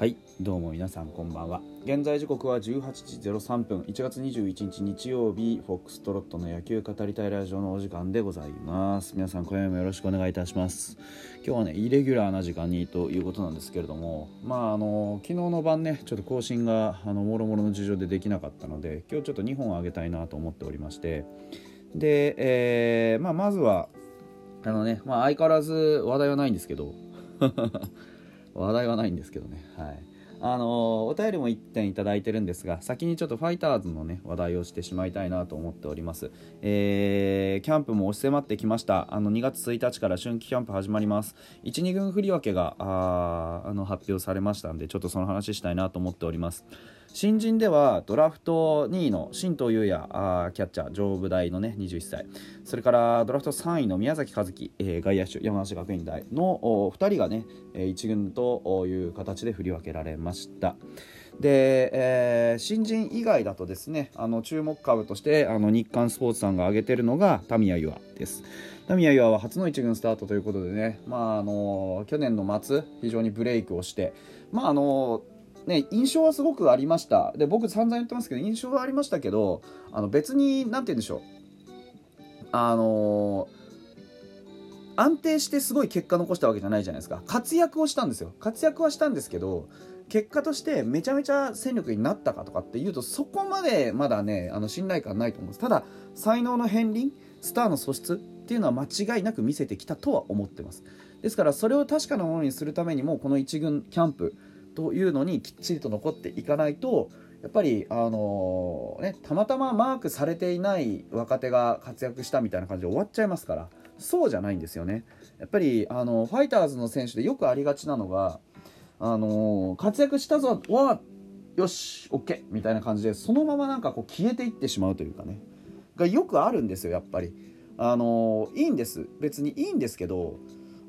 はいどうも皆さんこんばんは。現在時刻は18時03分1月21日日曜日フォックストロットの野球語りたいラジオのお時間でございます。皆さん今夜もよろしくお願いいたします。今日はねイレギュラーな時間にということなんですけれどもまああの昨日の晩ねちょっと更新があのもろもろの事情でできなかったので今日ちょっと2本あげたいなと思っておりまして。で、えーまあ、まずはあのね、まあ、相変わらず話題はないんですけど。話題はないんですけどね。はい。あのお便りも1点いただいてるんですが先にちょっとファイターズのね話題をしてしまいたいなと思っております、えー、キャンプも押し迫ってきました。あの2月1日から春季キャンプ始まります。12軍振り分けがああの発表されましたんでちょっとその話したいなと思っております。新人ではドラフト2位の新藤優也あキャッチャー上部大のね21歳。それからドラフト3位の宮崎和樹、えー、外野手山梨学院大の2人がね1軍という形で振り分けられました。で、えー、新人以外だとですねあの注目株としてあの日刊スポーツさんが挙げてるのがタミヤユアです。タミヤユアは初の1軍スタートということでね、まあ、あの去年の末非常にブレイクをしてまああのね、印象はすごくありました。で僕散々言ってますけど印象はありましたけどあの別に何て言うんでしょう。あのー、安定してすごい結果残したわけじゃないじゃないですか。活躍をしたんですよ。活躍はしたんですけど結果としてめちゃめちゃ戦力になったかとかっていうとそこまでまだねあの信頼感ないと思うんです。ただ才能の片鱗スターの素質っていうのは間違いなく見せてきたとは思ってます。ですからそれを確かなものにするためにもこの1軍キャンプというのにきっちりと残っていかないとやっぱり、あのー、ね、たまたまマークされていない若手が活躍したみたいな感じで終わっちゃいますからそうじゃないんですよね。やっぱり、あのファイターズの選手でよくありがちなのが、あのー、活躍したぞわよし OK みたいな感じでそのままなんかこう消えていってしまうというかねがよくあるんですよやっぱり。あの、いいんです別にいいんですけど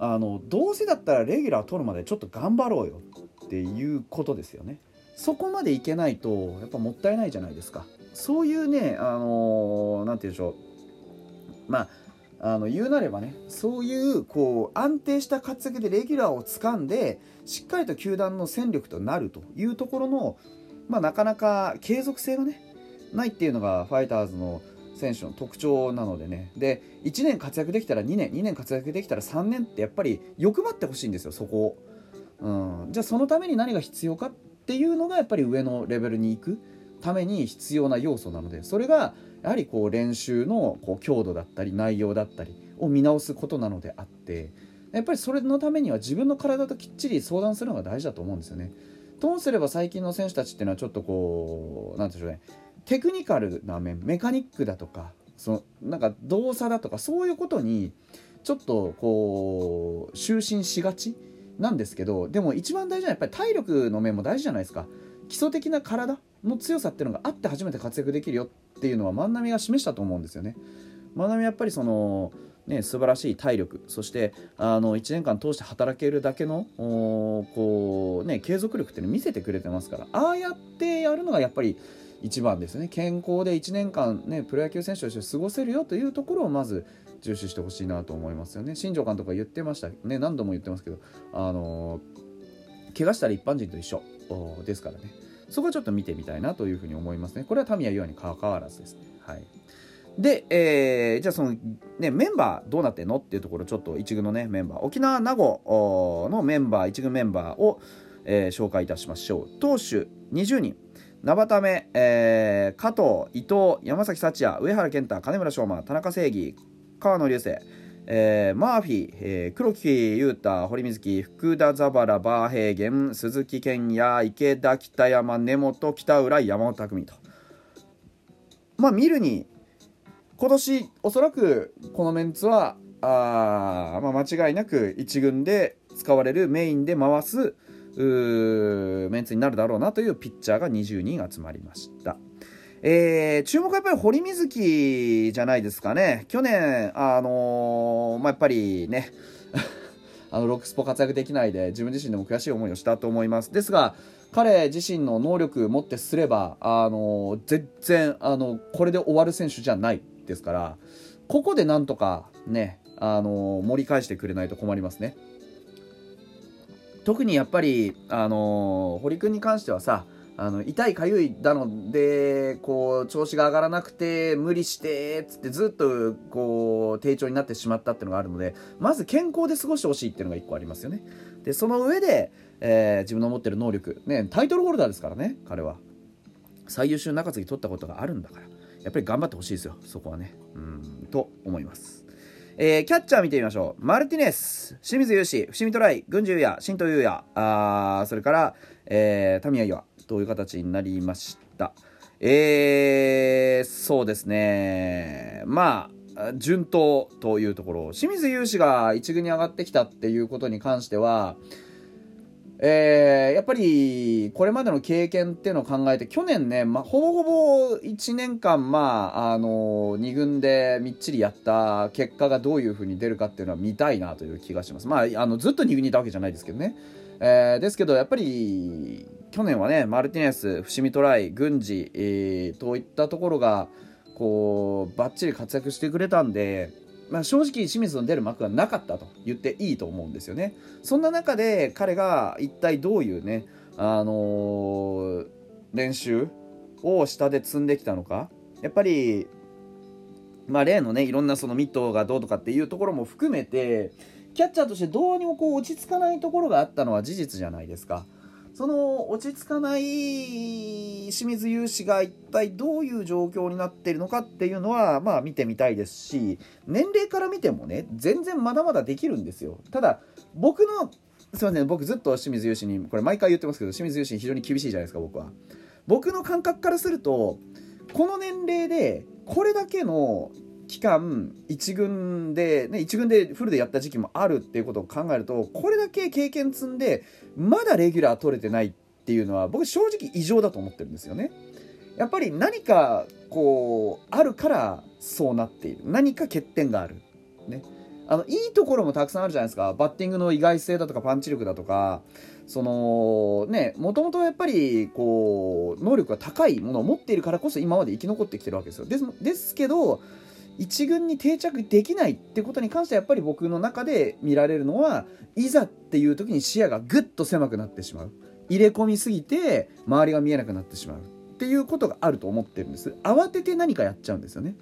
あのどうせだったらレギュラー取るまでちょっと頑張ろうよっていうことですよね。そこまでいけないとやっぱもったいないじゃないですか。そういうねあの何て言うんでしょう。まああの言うなればねそういうこう安定した活躍でレギュラーを掴んでしっかりと球団の戦力となるというところの、まあ、なかなか継続性がねないっていうのがファイターズの選手の特徴なのでね。で1年活躍できたら2年2年活躍できたら3年ってやっぱり欲張ってほしいんですよそこを。うん、じゃあそのために何が必要かっていうのがやっぱり上のレベルに行くために必要な要素なのでそれがやはりこう練習のこう強度だったり内容だったりを見直すことなのであってやっぱりそれのためには自分の体ときっちり相談するのが大事だと思うんですよね。どうすれば最近の選手たちっていうのはちょっとこうなんでしょうねテクニカルな面メカニックだとかそのなんか動作だとかそういうことにちょっとこう就寝しがちなんですけどでも一番大事なのはやっぱり体力の面も大事じゃないですか。基礎的な体の強さっていうのがあって初めて活躍できるよっていうのは万波が示したと思うんですよね。万波やっぱりそのね、素晴らしい体力そしてあの1年間通して働けるだけのこう、ね、継続力っていうのを見せてくれてますからああやってやるのがやっぱり一番ですね。健康で1年間、ね、プロ野球選手として過ごせるよというところをまず重視してほしいなと思いますよね。新庄監督が言ってましたね。何度も言ってますけどあの怪我したら一般人と一緒。ですからね。そこはちょっと見てみたいなというふうに思いますね。これはタミヤ優愛にかかわらずですね。はい。で、えー、じゃあその、ね、メンバーどうなってんのっていうところちょっと一軍のねメンバー。沖縄名護のメンバー一軍メンバーを、えー、紹介いたしましょう。投手20人。名ば目、えー、加藤、伊藤、山崎幸也、上原健太、金村翔馬、田中正義、川野流星、えー、マーフィー、えー、黒木優太、堀水木、福田ザバラ、バーヘーゲン、鈴木健也、池田、北山、根本、北浦、山本匠と。まあ、見るに、今年、おそらくこのメンツは、あまあ、間違いなく1軍で使われるメインで回すメンツになるだろうなというピッチャーが20人集まりました。えー、注目はやっぱり堀水木じゃないですかね。去年、あのー、まあ、やっぱりね、あの、ロックスポ活躍できないで自分自身でも悔しい思いをしたと思います。ですが、彼自身の能力をもってすれば、あのー、全然、あの、これで終わる選手じゃないですから、ここでなんとかね、あの盛り返してくれないと困りますね。特にやっぱり、あの、堀君に関してはさあの痛いかゆいだのでこう調子が上がらなくて無理してっつってずっとこう低調になってしまったっていうのがあるのでまず健康で過ごしてほしいっていうのが1個ありますよね。でその上で、えー、自分の持ってる能力、ね、タイトルホルダーですからね彼は。最優秀中継ぎ取ったことがあるんだから。やっぱり頑張ってほしいですよそこはね。うんと思います。えー、キャッチャー見てみましょう。マルティネス、清水雄志、伏見トライ、郡司優也、新藤優也、あそれから、えー、タミヤ岩という形になりました。えー、そうですね。まあ、順当というところ。清水雄志が1軍に上がってきたっていうことに関しては、えー、やっぱりこれまでの経験っていうのを考えて去年ね、まあ、ほぼほぼ1年間、まあ、あの2軍でみっちりやった結果がどういうふうに出るかっていうのは見たいなという気がします、まあ、あのずっと2軍にいたわけじゃないですけどね、えー、ですけどやっぱり去年はねマルティネス伏見トライ郡司、えー、といったところがこうバッチリ活躍してくれたんでまあ、正直清水の出る幕がなかったと言っていいと思うんですよね。そんな中で彼が一体どういうね、あのー、練習を下で積んできたのか。やっぱり、まあ、例のね、いろんなそのミットがどうとかっていうところも含めて、キャッチャーとしてどうにもこう落ち着かないところがあったのは事実じゃないですか。その落ち着かない清水雄志が一体どういう状況になっているのかっていうのはまあ見てみたいですし年齢から見てもね全然まだまだできるんですよ。ただ僕のすいません僕ずっと清水雄志にこれ毎回言ってますけど清水雄志に非常に厳しいじゃないですか僕は。僕の感覚からするとこの年齢でこれだけの期間1軍で、ね、1軍でフルでやった時期もあるっていうことを考えるとこれだけ経験積んでまだレギュラー取れてないっていうのは僕正直異常だと思ってるんですよね。やっぱり何かこうあるからそうなっている。何か欠点がある。ね、あのいいところもたくさんあるじゃないですか。バッティングの意外性だとかパンチ力だとか。そのねもともとやっぱりこう能力が高いものを持っているからこそ今まで生き残ってきてるわけですよ。ですですけど1軍に定着できないってことに関してはやっぱり僕の中で見られるのはいざっていう時に視野がぐっと狭くなってしまう。入れ込みすぎて周りが見えなくなってしまう。っていうことがあると思ってるんです。慌てて何かやっちゃうんですよね。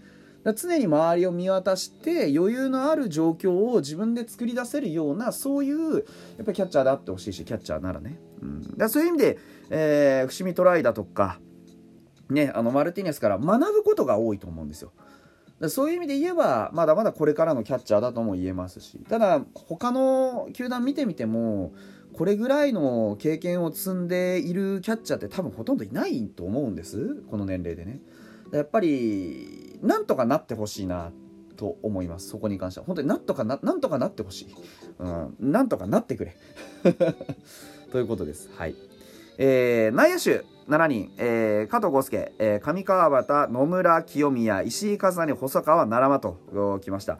だ常に周りを見渡して余裕のある状況を自分で作り出せるようなそういうやっぱりキャッチャーであってほしいしキャッチャーならね、うん、だそういう意味で、えー、伏見トライだとかね、あのマルティネスから学ぶことが多いと思うんですよ。だそういう意味で言えばまだまだこれからのキャッチャーだとも言えますしただ他の球団見てみてもこれぐらいの経験を積んでいるキャッチャーって多分ほとんどいないと思うんですこの年齢でね。やっぱりなんとかなってほしいなと思いますそこに関しては。本当になんとかななんとかなってほしい、うん、なんとかなってくれ。ということです。はい。えー、内野手7人、えー、加藤豪介、えー、上川端、野村清宮、石井和成、細川奈良間と来ました。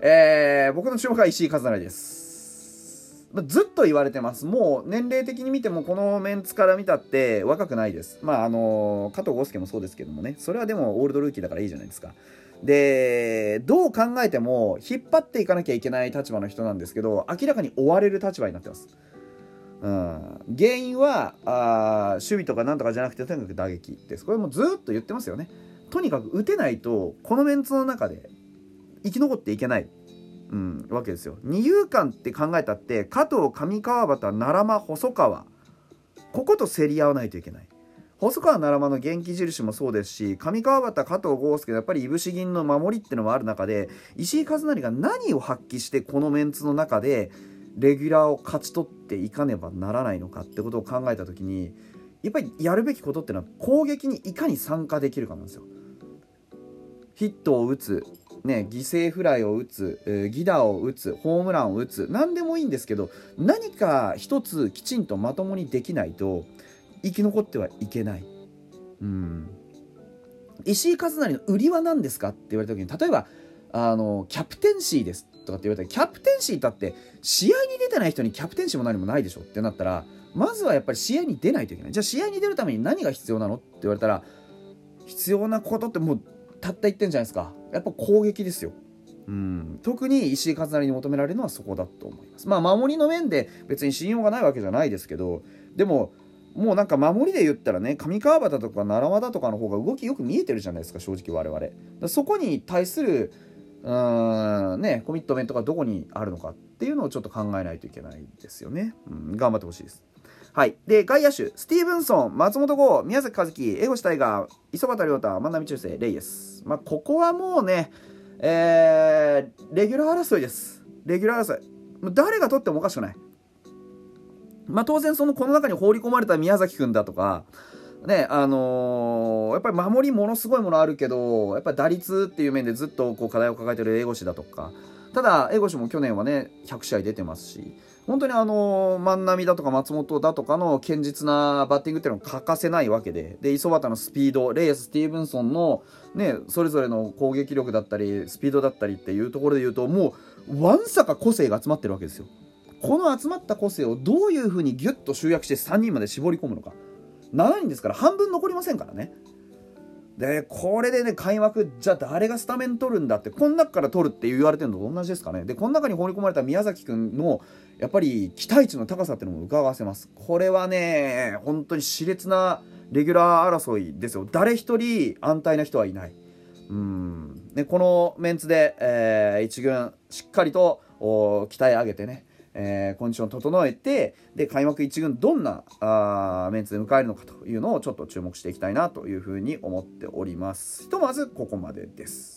えー、僕の注目は石井和成です。ずっと言われてます。もう年齢的に見てもこのメンツから見たって若くないです。まああの加藤豪介もそうですけどもね、それはでもオールドルーキーだからいいじゃないですか。で、どう考えても引っ張っていかなきゃいけない立場の人なんですけど、明らかに追われる立場になってます。うん、原因はあ守備とかなんとかじゃなくてとにかく打撃です。これもずっと言ってますよね。とにかく打てないとこのメンツの中で生き残っていけない、うん、わけですよ。二遊間って考えたって加藤上川端奈良間細川ここと競り合わないといけない。細川奈良間の元気印もそうですし上川端加藤豪介のやっぱりいぶし銀の守りってのもある中で石井一成が何を発揮してこのメンツの中でレギュラーを勝ち取っていかねばならないのかってことを考えた時にやっぱりやるべきことってのは攻撃にいかに参加できるかなんですよ。ヒットを打つ、ね、犠牲フライを打つ、えー、ギダを打つホームランを打つ何でもいいんですけど何か一つきちんとまともにできないと生き残ってはいけない。うん石井一成の売りは何ですかって言われた時に例えばあのキャプテンシーですとかって言われたらキャプテンシーだって試合に出てない人にキャプテンシーも何もないでしょってなったらまずはやっぱり試合に出ないといけないじゃあ試合に出るために何が必要なのって言われたら必要なことってもうたった言ってんじゃないですかやっぱ攻撃ですようん、特に石井一成に求められるのはそこだと思います。まあ守りの面で別に信用がないわけじゃないですけどでももうなんか守りで言ったらね上川端とか奈良和田とかの方が動きよく見えてるじゃないですか正直我々。そこに対するうんねコミットメントがどこにあるのかっていうのをちょっと考えないといけないですよね。うん、頑張ってほしいです。はい。で、外野手、スティーブンソン、松本剛、宮崎和樹、江越大河、磯端亮太、万波中世、レイエス。まあ、ここはもうね、えー、レギュラー争いです。レギュラー争い。誰が取ってもおかしくない。まあ、当然そのこの中に放り込まれた宮崎君だとか、ね、あのー、やっぱり守りものすごいものあるけど、やっぱり打率っていう面でずっとこう課題を抱えてる江越だとか、ただ、江越も去年はね、100試合出てますし、本当にあの万波だとか松本だとかの堅実なバッティングっていうのは欠かせないわけで。で磯端のスピードレイエススティーブンソンの、ね、それぞれの攻撃力だったりスピードだったりっていうところで言うともうわんさか個性が集まってるわけですよ。この集まった個性をどういうふうにギュッと集約して3人まで絞り込むのか。7人ですから半分残りませんからね。でこれでね開幕じゃあ誰がスタメン取るんだってこの中から取るって言われてるのと同じですかね。でこの中に放り込まれた宮崎君のやっぱり期待値の高さっていうのも伺わせます。これはね本当に熾烈なレギュラー争いですよ。誰一人安泰な人はいない。うん。ねこのメンツで、えー、一軍しっかりと鍛え上げてねえー、コンディション整えてで開幕1軍どんなあメンツで迎えるのかというのをちょっと注目していきたいなというふうに思っております。ひとまずここまでです。